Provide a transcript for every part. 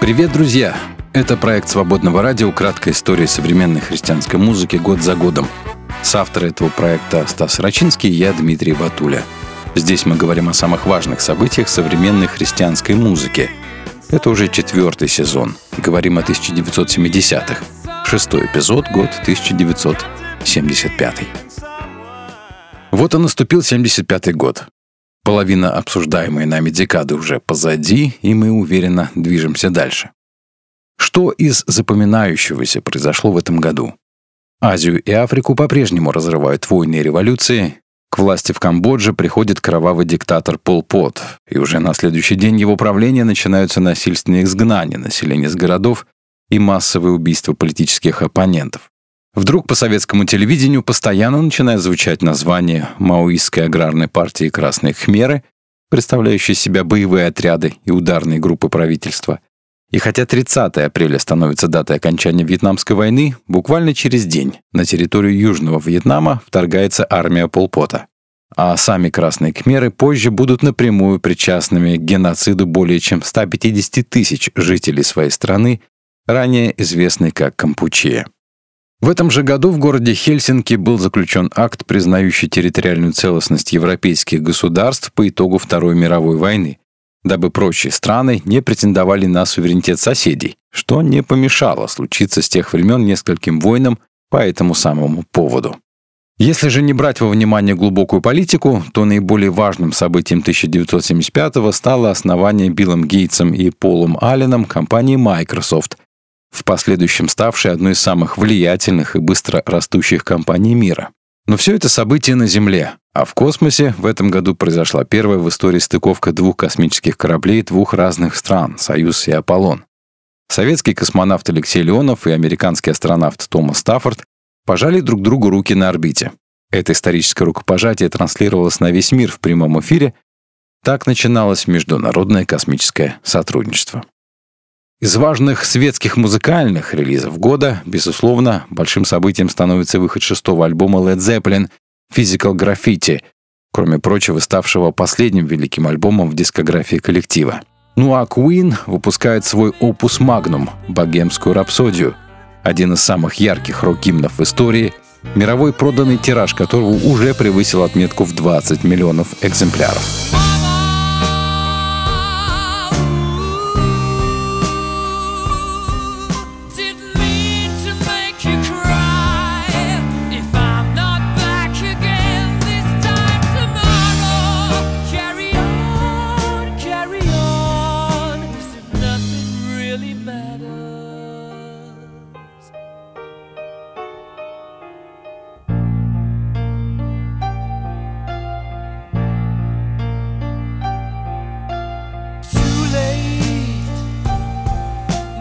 Привет, друзья! Это проект «Свободного радио. Краткая история современной христианской музыки год за годом». С автора этого проекта Стас Рачинский и я, Дмитрий Батуля. Здесь мы говорим о самых важных событиях современной христианской музыки. Это уже четвертый сезон. Говорим о 1970-х. Шестой эпизод, год 1975. Вот и наступил 75-й год. Половина обсуждаемой нами декады уже позади, и мы уверенно движемся дальше. Что из запоминающегося произошло в этом году? Азию и Африку по-прежнему разрывают войны и революции. К власти в Камбодже приходит кровавый диктатор Пол Пот, и уже на следующий день его правления начинаются насильственные изгнания населения с городов и массовые убийства политических оппонентов. Вдруг по советскому телевидению постоянно начинает звучать название Маоистской аграрной партии «Красные Хмеры», представляющие себя боевые отряды и ударные группы правительства. И хотя 30 апреля становится датой окончания Вьетнамской войны, буквально через день на территорию Южного Вьетнама вторгается армия Полпота. А сами Красные Кхмеры позже будут напрямую причастными к геноциду более чем 150 тысяч жителей своей страны, ранее известной как Кампучия. В этом же году в городе Хельсинки был заключен акт, признающий территориальную целостность европейских государств по итогу Второй мировой войны, дабы прочие страны не претендовали на суверенитет соседей, что не помешало случиться с тех времен нескольким войнам по этому самому поводу. Если же не брать во внимание глубокую политику, то наиболее важным событием 1975 стало основание Биллом Гейтсом и Полом Алленом компании Microsoft – в последующем ставшей одной из самых влиятельных и быстро растущих компаний мира. Но все это события на Земле, а в космосе в этом году произошла первая в истории стыковка двух космических кораблей двух разных стран – «Союз» и «Аполлон». Советский космонавт Алексей Леонов и американский астронавт Томас Стаффорд пожали друг другу руки на орбите. Это историческое рукопожатие транслировалось на весь мир в прямом эфире. Так начиналось международное космическое сотрудничество. Из важных светских музыкальных релизов года, безусловно, большим событием становится выход шестого альбома Led Zeppelin «Physical Graffiti», кроме прочего, ставшего последним великим альбомом в дискографии коллектива. Ну а Queen выпускает свой опус Magnum «Богемскую рапсодию», один из самых ярких рок-гимнов в истории, мировой проданный тираж которого уже превысил отметку в 20 миллионов экземпляров.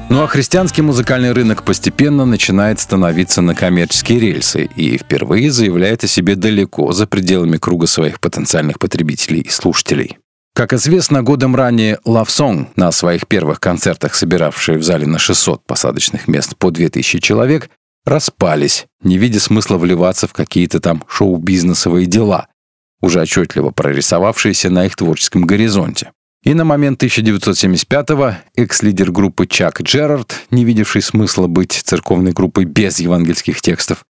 Ну а христианский музыкальный рынок постепенно начинает становиться на коммерческие рельсы и впервые заявляет о себе далеко за пределами круга своих потенциальных потребителей и слушателей. Как известно, годом ранее Love Song на своих первых концертах, собиравшие в зале на 600 посадочных мест по 2000 человек, распались, не видя смысла вливаться в какие-то там шоу-бизнесовые дела, уже отчетливо прорисовавшиеся на их творческом горизонте. И на момент 1975-го экс-лидер группы Чак Джерард, не видевший смысла быть церковной группой без евангельских текстов,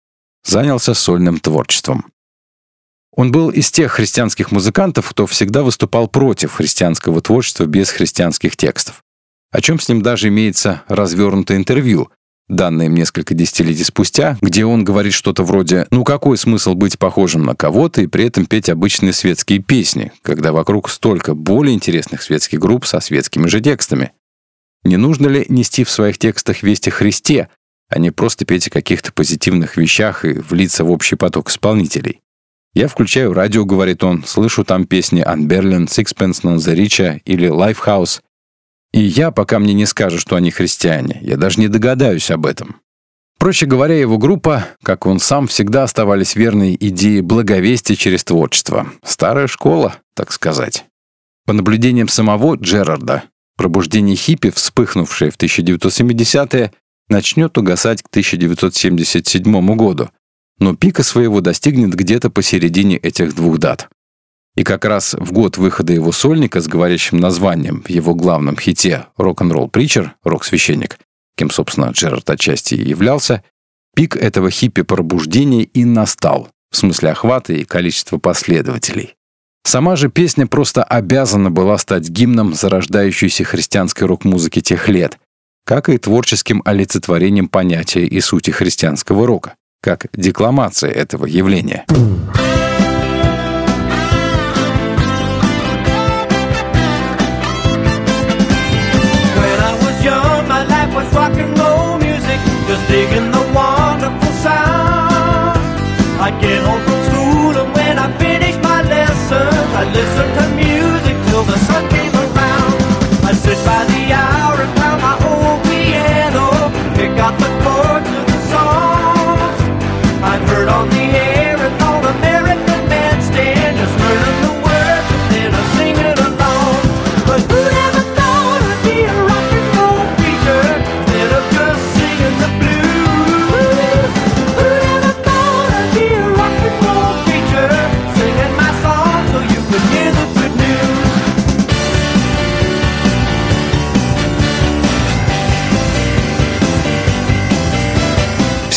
занялся сольным творчеством. Он был из тех христианских музыкантов, кто всегда выступал против христианского творчества без христианских текстов. О чем с ним даже имеется развернутое интервью, данные несколько десятилетий спустя, где он говорит что-то вроде «Ну какой смысл быть похожим на кого-то и при этом петь обычные светские песни, когда вокруг столько более интересных светских групп со светскими же текстами? Не нужно ли нести в своих текстах вести Христе, а не просто петь о каких-то позитивных вещах и влиться в общий поток исполнителей?» Я включаю радио, говорит он, слышу там песни Unberlin, Sixpence Richer или Lifehouse, и я, пока мне не скажут, что они христиане, я даже не догадаюсь об этом. Проще говоря, его группа, как он сам, всегда оставались верной идее благовестия через творчество. Старая школа, так сказать. По наблюдениям самого Джерарда, пробуждение хиппи, вспыхнувшее в 1970-е, начнет угасать к 1977 году, но пика своего достигнет где-то посередине этих двух дат. И как раз в год выхода его сольника с говорящим названием в его главном хите «Рок-н-ролл притчер», «Рок-священник», кем, собственно, Джерард отчасти и являлся, пик этого хиппи-пробуждения и настал, в смысле охвата и количества последователей. Сама же песня просто обязана была стать гимном зарождающейся христианской рок-музыки тех лет, как и творческим олицетворением понятия и сути христианского рока, как декламация этого явления. Digging the wonderful sound. I get home from school and when I finish my lessons, I listen to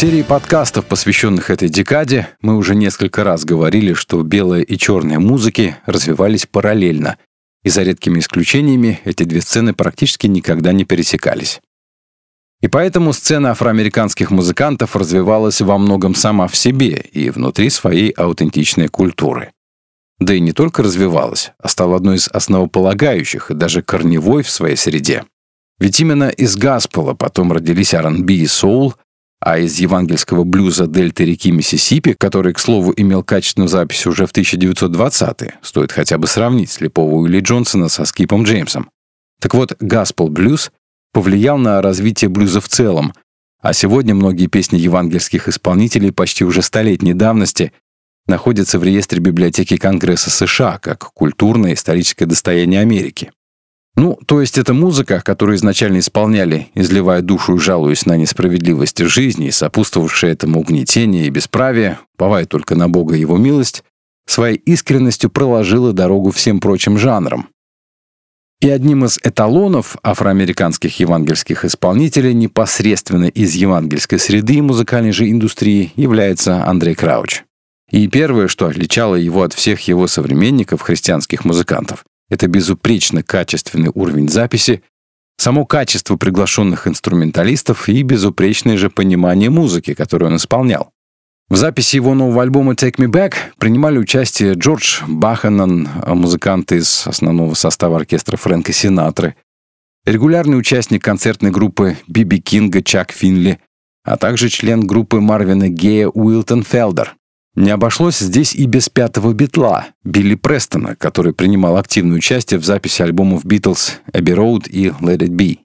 серии подкастов, посвященных этой декаде, мы уже несколько раз говорили, что белая и черная музыки развивались параллельно, и за редкими исключениями эти две сцены практически никогда не пересекались. И поэтому сцена афроамериканских музыкантов развивалась во многом сама в себе и внутри своей аутентичной культуры. Да и не только развивалась, а стала одной из основополагающих и даже корневой в своей среде. Ведь именно из гаспела потом родились R&B и соул, а из евангельского блюза дельты реки Миссисипи, который, к слову, имел качественную запись уже в 1920-е, стоит хотя бы сравнить слепого Уилли Джонсона со Скипом Джеймсом. Так вот, гаспел-блюз повлиял на развитие блюза в целом, а сегодня многие песни евангельских исполнителей почти уже столетней давности находятся в реестре библиотеки Конгресса США как культурное историческое достояние Америки. Ну, то есть это музыка, которую изначально исполняли, изливая душу и жалуясь на несправедливость жизни и сопутствовавшее этому угнетение и бесправие, повая только на Бога и Его милость, своей искренностью проложила дорогу всем прочим жанрам. И одним из эталонов афроамериканских евангельских исполнителей непосредственно из евангельской среды и музыкальной же индустрии является Андрей Крауч. И первое, что отличало его от всех его современников, христианских музыкантов, это безупречно качественный уровень записи, само качество приглашенных инструменталистов и безупречное же понимание музыки, которую он исполнял. В записи его нового альбома «Take Me Back» принимали участие Джордж Баханан, музыкант из основного состава оркестра Фрэнка Синатры, регулярный участник концертной группы Биби Кинга Чак Финли, а также член группы Марвина Гея Уилтон Фелдер. Не обошлось здесь и без пятого битла, Билли Престона, который принимал активное участие в записи альбомов Beatles Abbey Road и Let It Be.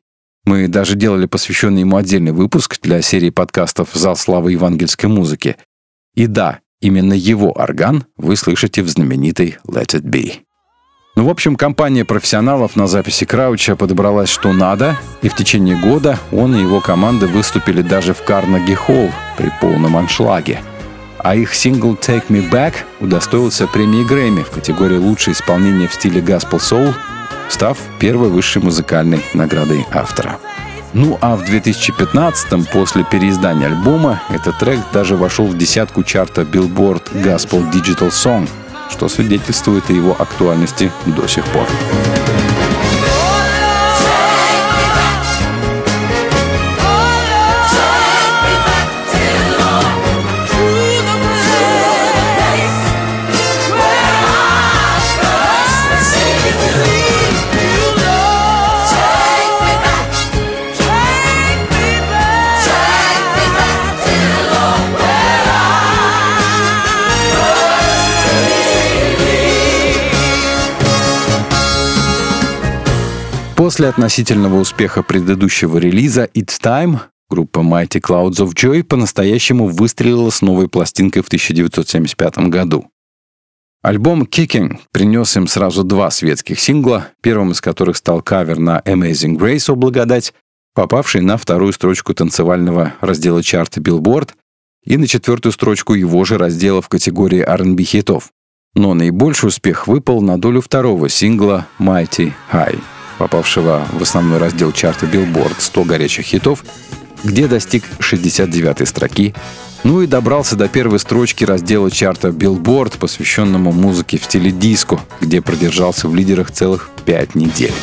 Мы даже делали посвященный ему отдельный выпуск для серии подкастов «Зал славы евангельской музыки». И да, именно его орган вы слышите в знаменитой Let It Be. Ну, в общем, компания профессионалов на записи Крауча подобралась что надо, и в течение года он и его команда выступили даже в Карнеги-Холл при полном аншлаге – а их сингл «Take Me Back» удостоился премии Грэмми в категории «Лучшее исполнение в стиле Gospel Soul», став первой высшей музыкальной наградой автора. Ну а в 2015-м, после переиздания альбома, этот трек даже вошел в десятку чарта Billboard Gospel Digital Song, что свидетельствует о его актуальности до сих пор. После относительного успеха предыдущего релиза «It's Time» группа Mighty Clouds of Joy по-настоящему выстрелила с новой пластинкой в 1975 году. Альбом «Kicking» принес им сразу два светских сингла, первым из которых стал кавер на «Amazing Grace» «О благодать», попавший на вторую строчку танцевального раздела чарта Billboard и на четвертую строчку его же раздела в категории R&B хитов. Но наибольший успех выпал на долю второго сингла «Mighty High», попавшего в основной раздел чарта Billboard 100 горячих хитов, где достиг 69-й строки, ну и добрался до первой строчки раздела чарта Billboard, посвященному музыке в стиле диско, где продержался в лидерах целых пять недель.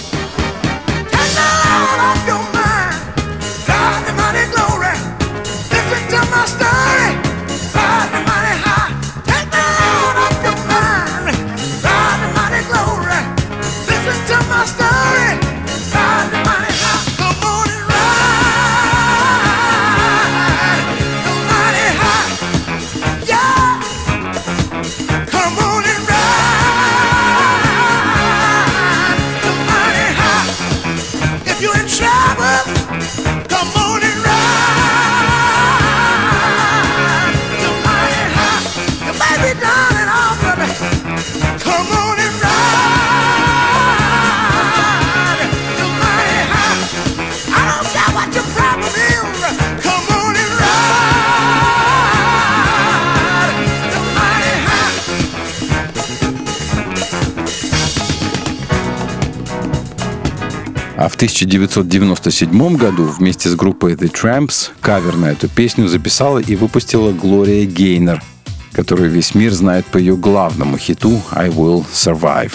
А в 1997 году вместе с группой The Tramps кавер на эту песню записала и выпустила Глория Гейнер, которую весь мир знает по ее главному хиту «I Will Survive».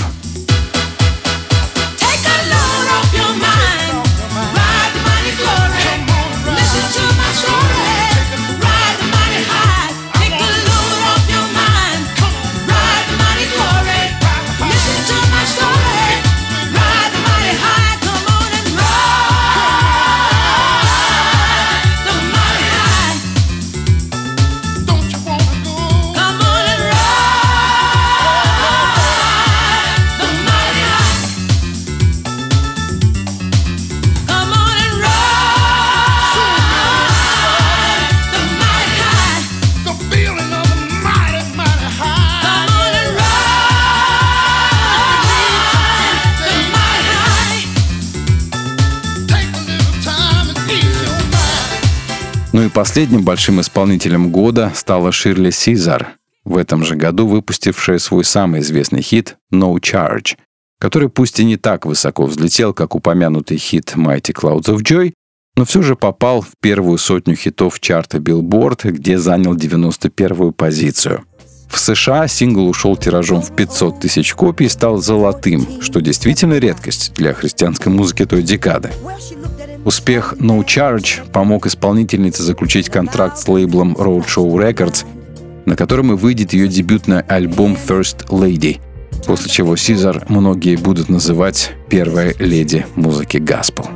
Последним большим исполнителем года стала Ширли Сизар, в этом же году выпустившая свой самый известный хит «No Charge», который пусть и не так высоко взлетел, как упомянутый хит «Mighty Clouds of Joy», но все же попал в первую сотню хитов чарта Billboard, где занял 91-ю позицию. В США сингл ушел тиражом в 500 тысяч копий и стал золотым, что действительно редкость для христианской музыки той декады. Успех No Charge помог исполнительнице заключить контракт с лейблом Roadshow Records, на котором и выйдет ее дебютный альбом First Lady, после чего Сизар многие будут называть первой леди музыки гаспел.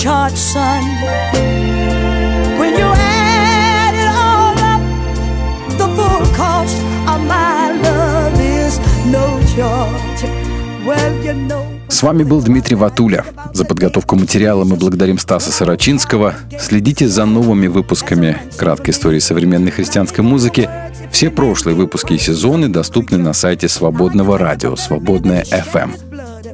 Charge, son. When you add it all up, the full cost of my love is no charge. Well, you know. С вами был Дмитрий Ватуля. За подготовку материала мы благодарим Стаса Сарачинского. Следите за новыми выпусками краткой истории современной христианской музыки. Все прошлые выпуски и сезоны доступны на сайте Свободного радио «Свободная FM».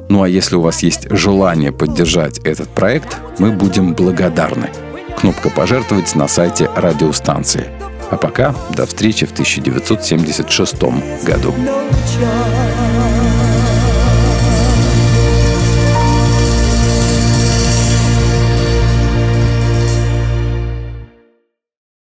Ну а если у вас есть желание поддержать этот проект, мы будем благодарны. Кнопка «Пожертвовать» на сайте радиостанции. А пока до встречи в 1976 году.